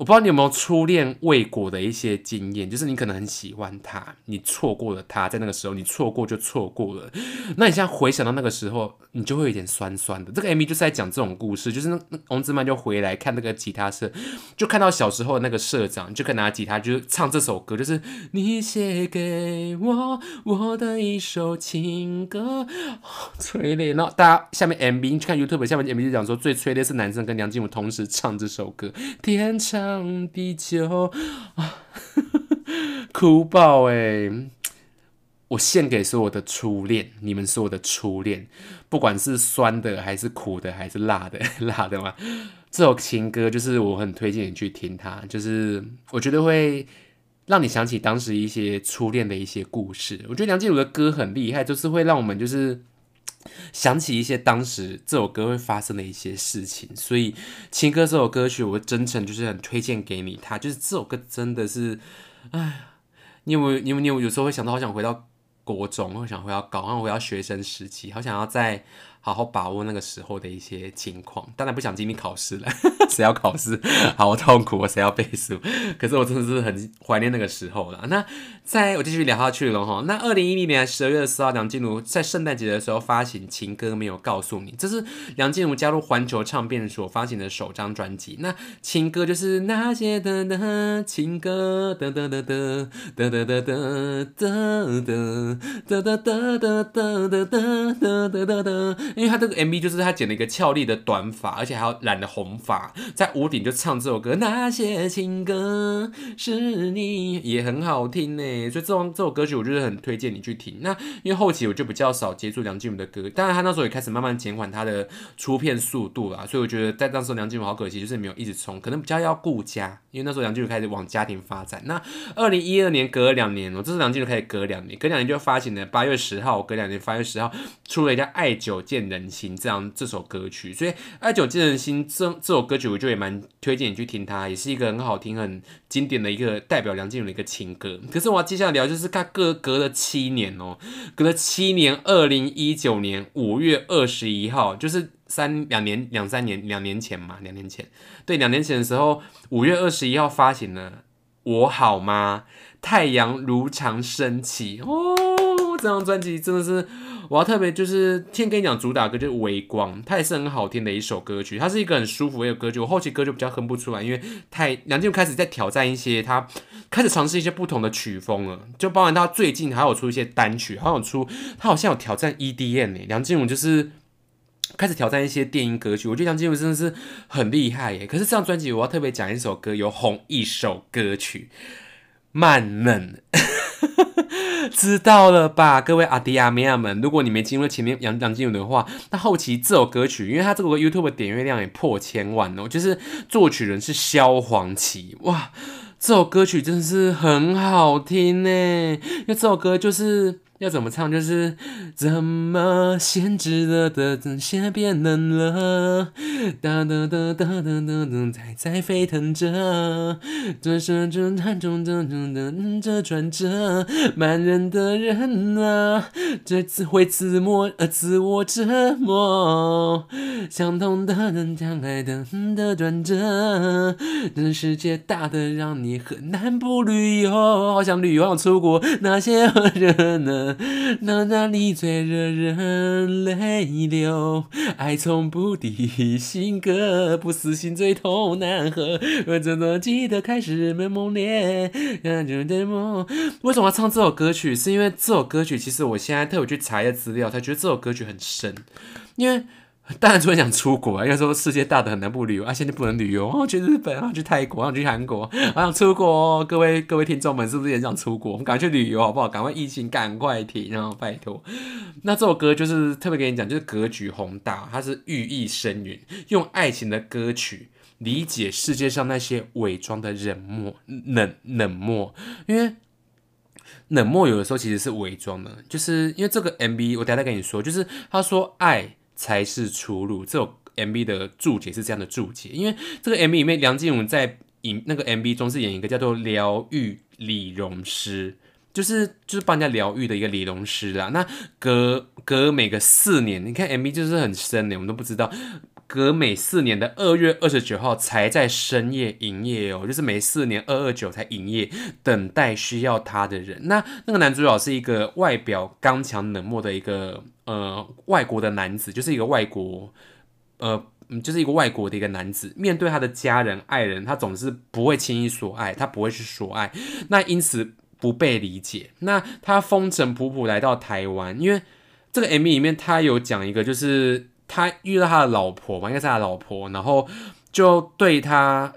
我不知道你有没有初恋未果的一些经验，就是你可能很喜欢他，你错过了他，在那个时候你错过就错过了。那你现在回想到那个时候，你就会有点酸酸的。这个 MV 就是在讲这种故事，就是那翁子曼就回来看那个吉他社，就看到小时候的那个社长，就可以拿吉他，就是唱这首歌，就是你写给我我的一首情歌，催泪。然后大家下面 MV 去看 YouTube 下面 MV 就讲说，最催泪是男生跟梁静茹同时唱这首歌，天长。地球啊，哭爆哎！我献给所有的初恋，你们所有的初恋，不管是酸的还是苦的还是辣的，辣的嘛。这首情歌就是我很推荐你去听它，就是我觉得会让你想起当时一些初恋的一些故事。我觉得梁静茹的歌很厉害，就是会让我们就是想起一些当时这首歌会发生的一些事情。所以情歌这首歌曲，我真诚就是很推荐给你。它就是这首歌真的是，哎，你有没有？你有没有有时候会想到，好想回到国中，会想回到高，然后回到学生时期，好想要再。好好把握那个时候的一些情况，当然不想经历考试了，谁要考试？好痛苦，谁要背书？可是我真的是很怀念那个时候了。那在我继续聊下去了哈。那二零一零年十二月四号，梁静茹在圣诞节的时候发行《情歌没有告诉你》，这是梁静茹加入环球唱片所发行的首张专辑。那情歌就是那些的的情歌，哒哒哒哒哒哒哒哒哒哒哒哒哒哒哒哒哒哒哒。因为他这个 MV 就是他剪了一个俏丽的短发，而且还要染了红发，在屋顶就唱这首歌。那些情歌是你，也很好听呢。所以这种这首歌曲，我就是很推荐你去听。那因为后期我就比较少接触梁静茹的歌，当然他那时候也开始慢慢减缓他的出片速度啦。所以我觉得在当时候梁静茹好可惜，就是没有一直冲，可能比较要顾家。因为那时候梁静茹开始往家庭发展。那二零一二年隔了两年哦，这是梁静茹开始隔两年，隔两年就发行了八月十号，隔两年八月十号出了一家《爱久见人心》这样这首歌曲。所以《爱久见人心》这这首歌曲，我就也蛮推荐你去听它，也是一个很好听、很经典的一个代表梁静茹的一个情歌。可是我接下来聊，就是他隔隔了七年哦，隔了七年，二零一九年五月二十一号，就是。三两年两三年两年前嘛，两年前，对，两年前的时候，五月二十一号发行了《我好吗》，太阳如常升起。哦，这张专辑真的是，我要特别就是先跟你讲主打歌就是《微光》，它也是很好听的一首歌曲，它是一个很舒服的一个歌曲。我后期歌就比较哼不出来，因为太梁静茹开始在挑战一些，他开始尝试一些不同的曲风了，就包含他最近还有出一些单曲，好像出他好像有挑战 EDM 呢，梁静茹就是。开始挑战一些电音歌曲，我觉得梁静茹真的是很厉害耶。可是这张专辑我要特别讲一首歌，有红一首歌曲《慢嫩》，知道了吧，各位阿迪亚米亚们？如果你没进入前面杨杨静茹的话，那后期这首歌曲，因为它这个 YouTube 点阅量也破千万哦，就是作曲人是萧煌奇，哇，这首歌曲真的是很好听呢，因为这首歌就是。要怎么唱？就是怎么先知的的等先变冷了，哒哒哒哒哒哒哒，还在沸腾着，转身中弹中的中等着转着，慢人的人啊，这次会自摸呃自我折磨，相同的人将爱等的转着，这世界大的让你很难不旅游，好想旅游，好出国，那些人呢？那哪里最惹人泪流？爱从不敌，性格不死心，最痛难合。我怎么记得开始没猛烈？感觉的梦。为什么要唱这首歌曲？是因为这首歌曲，其实我现在特有去查一下资料，才觉得这首歌曲很深，因为。当然，除了想出国啊，应该说世界大的很难不旅游啊。现在不能旅游，我去日本，我去泰国，我去韩国，我想出国。各位各位听众们，是不是也想出国？我们赶快去旅游好不好？赶快疫情赶快停，然后拜托。那这首歌就是特别跟你讲，就是格局宏大，它是寓意深远，用爱情的歌曲理解世界上那些伪装的冷漠、冷冷漠。因为冷漠有的时候其实是伪装的，就是因为这个 MV，我等下再跟你说，就是他说爱。才是出路。这首 MV 的注解是这样的注解，因为这个 MV 里面，梁静茹在演那个 MV 中是演一个叫做疗愈理容师，就是就是帮人家疗愈的一个理容师啦。那隔隔每个四年，你看 MV 就是很深的，我们都不知道。隔每四年的二月二十九号才在深夜营业哦，就是每四年二二九才营业，等待需要他的人。那那个男主角是一个外表刚强冷漠的一个呃外国的男子，就是一个外国呃就是一个外国的一个男子。面对他的家人爱人，他总是不会轻易说爱，他不会去说爱，那因此不被理解。那他风尘仆仆来到台湾，因为这个 MV 里面他有讲一个就是。他遇到他的老婆嘛，应该是他老婆，然后就对他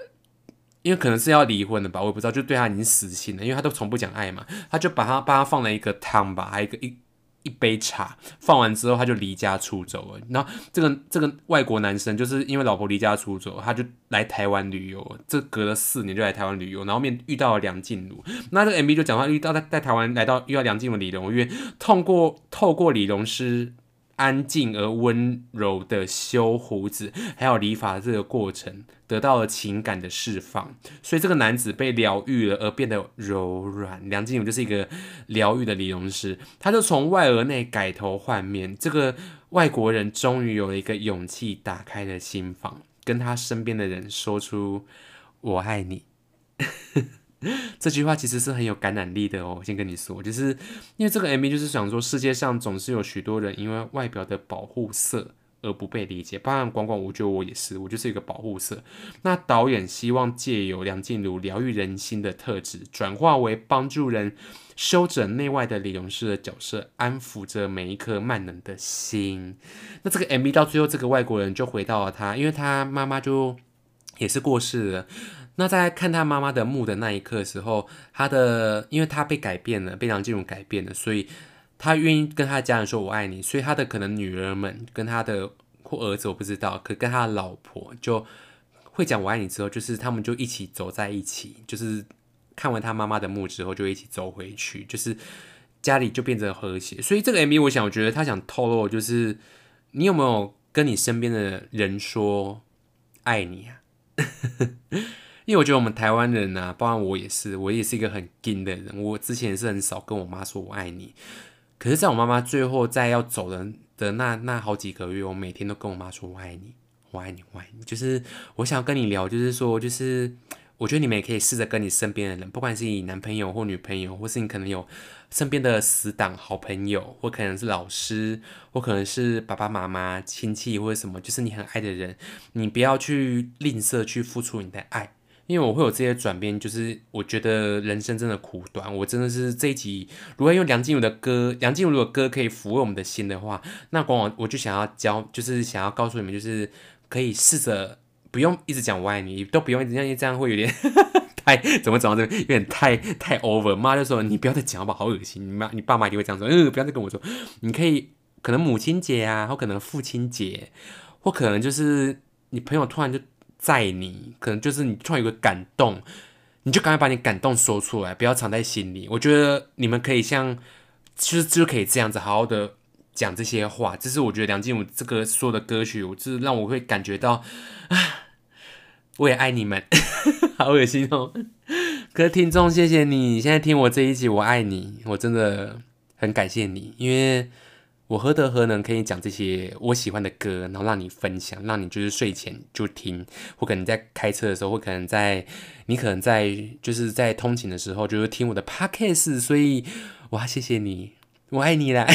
因为可能是要离婚的吧，我也不知道，就对他已经死心了，因为他都从不讲爱嘛，他就把他帮他放了一个汤吧，还有一个一一杯茶，放完之后他就离家出走了。然后这个这个外国男生就是因为老婆离家出走，他就来台湾旅游，这隔了四年就来台湾旅游，然后面遇到了梁静茹，那这个 MV 就讲他遇到在在台湾来到遇到梁静茹李荣渊，通过透过李荣师。安静而温柔的修胡子，还有理发这个过程，得到了情感的释放，所以这个男子被疗愈了，而变得柔软。梁静茹就是一个疗愈的理容师，他就从外而内改头换面。这个外国人终于有了一个勇气，打开了心房，跟他身边的人说出“我爱你”。这句话其实是很有感染力的哦，我先跟你说，就是因为这个 MV 就是想说，世界上总是有许多人因为外表的保护色而不被理解，包含广广，我觉得我也是，我就是一个保护色。那导演希望借由梁静茹疗愈人心的特质，转化为帮助人修整内外的理容师的角色，安抚着每一颗慢冷的心。那这个 MV 到最后，这个外国人就回到了他，因为他妈妈就也是过世了。那在看他妈妈的墓的那一刻的时候，他的因为他被改变了，被梁静茹改变了，所以他愿意跟他的家人说“我爱你”。所以他的可能女儿们跟他的或儿子我不知道，可跟他的老婆就会讲“我爱你”之后，就是他们就一起走在一起，就是看完他妈妈的墓之后就一起走回去，就是家里就变成和谐。所以这个 MV 我想，我觉得他想透露就是你有没有跟你身边的人说“爱你”啊？因为我觉得我们台湾人啊，包括我也是，我也是一个很硬的人。我之前是很少跟我妈说我爱你，可是在我妈妈最后在要走的的那那好几个月，我每天都跟我妈说我爱你，我爱你，我爱你。就是我想跟你聊，就是说，就是我觉得你们也可以试着跟你身边的人，不管是你男朋友或女朋友，或是你可能有身边的死党、好朋友，或可能是老师，或可能是爸爸妈妈、亲戚或者什么，就是你很爱的人，你不要去吝啬去付出你的爱。因为我会有这些转变，就是我觉得人生真的苦短。我真的是这一集，如果用梁静茹的歌，梁静茹如果歌可以抚慰我们的心的话，那光我我就想要教，就是想要告诉你们，就是可以试着不用一直讲我爱你，都不用一直这样，这样会有点 太怎么讲这有点太太 over。妈就说你不要再讲好不好？好恶心！你妈你爸妈一定会这样说，嗯，不要再跟我说。你可以可能母亲节啊，或可能父亲节，或可能就是你朋友突然就。在你可能就是你突然有个感动，你就赶快把你感动说出来，不要藏在心里。我觉得你们可以像，就是就可以这样子好好的讲这些话。这是我觉得梁静茹这个说的歌曲，我就是让我会感觉到啊，我也爱你们，好恶心哦。可是听众，谢谢你现在听我这一集，我爱你，我真的很感谢你，因为。我何德何能可以讲这些我喜欢的歌，然后让你分享，让你就是睡前就听，或可能在开车的时候，或可能在你可能在就是在通勤的时候，就是听我的 podcast。所以，哇，谢谢你，我爱你啦，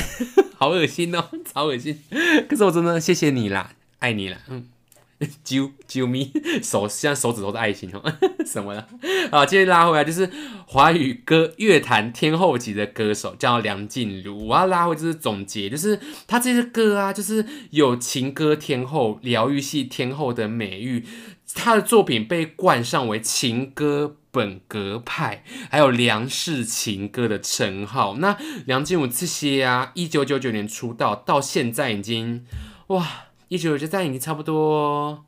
好恶心哦，超恶心。可是我真的谢谢你啦，爱你啦，嗯。啾啾咪，手现在手指都是爱心哦，什么的啊？接着拉回来，就是华语歌乐坛天后级的歌手叫梁静茹。我要拉回就是总结，就是她这些歌啊，就是有情歌天后、疗愈系天后的美誉。她的作品被冠上为情歌本格派，还有梁氏情歌的称号。那梁静茹这些啊，一九九九年出道到现在已经哇。一九九九在已经差不多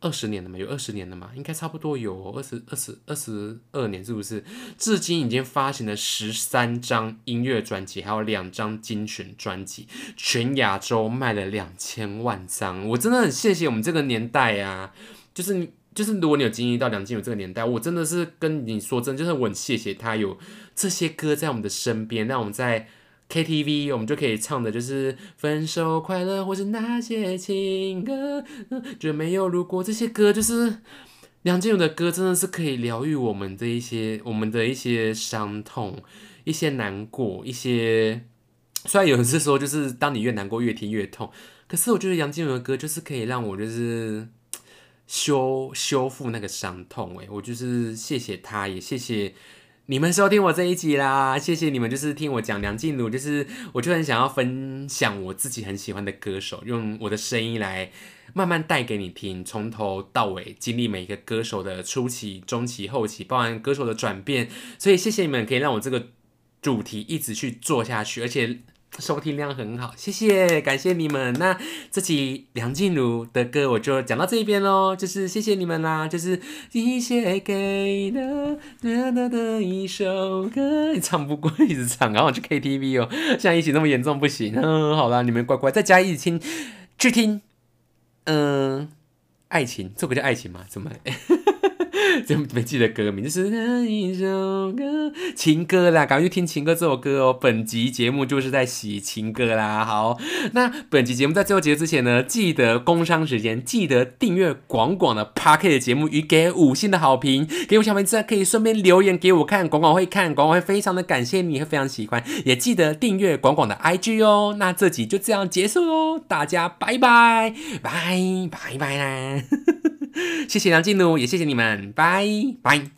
二十年了嘛，有二十年了嘛，应该差不多有二十二十二十二年，是不是？至今已经发行了十三张音乐专辑，还有两张精选专辑，全亚洲卖了两千万张。我真的很谢谢我们这个年代啊，就是就是如果你有经历到梁静茹这个年代，我真的是跟你说真，就是我很谢谢他有这些歌在我们的身边，让我们在。KTV 我们就可以唱的就是分手快乐，或是那些情歌，就没有如果这些歌，就是梁静茹的歌，真的是可以疗愈我们的一些我们的一些伤痛、一些难过、一些。虽然有人是说，就是当你越难过越听越痛，可是我觉得杨静茹的歌就是可以让我就是修修复那个伤痛。诶，我就是谢谢他，也谢谢。你们收听我这一集啦，谢谢你们，就是听我讲梁静茹，就是我就很想要分享我自己很喜欢的歌手，用我的声音来慢慢带给你听，从头到尾经历每一个歌手的初期、中期、后期，包含歌手的转变，所以谢谢你们可以让我这个主题一直去做下去，而且。收听量很好，谢谢，感谢你们。那这期梁静茹的歌我就讲到这边喽，就是谢谢你们啦，就是你写给的的的一首歌，你唱不过一直唱，然后去 KTV 哦，像疫情那么严重不行。嗯，好啦，你们乖乖在家一起听，去听，嗯，爱情，这不叫爱情吗？怎么？真没记得歌名，就是那一首歌，情歌啦，赶快去听情歌这首歌哦。本集节目就是在洗情歌啦。好，那本集节目在最后结束之前呢，记得工商时间，记得订阅广广的 p a r k e 的节目，与给五星的好评，给我小名字可以顺便留言给我看，广广会看，广广会非常的感谢你，会非常喜欢，也记得订阅广广的 IG 哦。那这集就这样结束喽，大家拜拜拜拜拜啦。谢谢梁静茹，也谢谢你们，拜拜。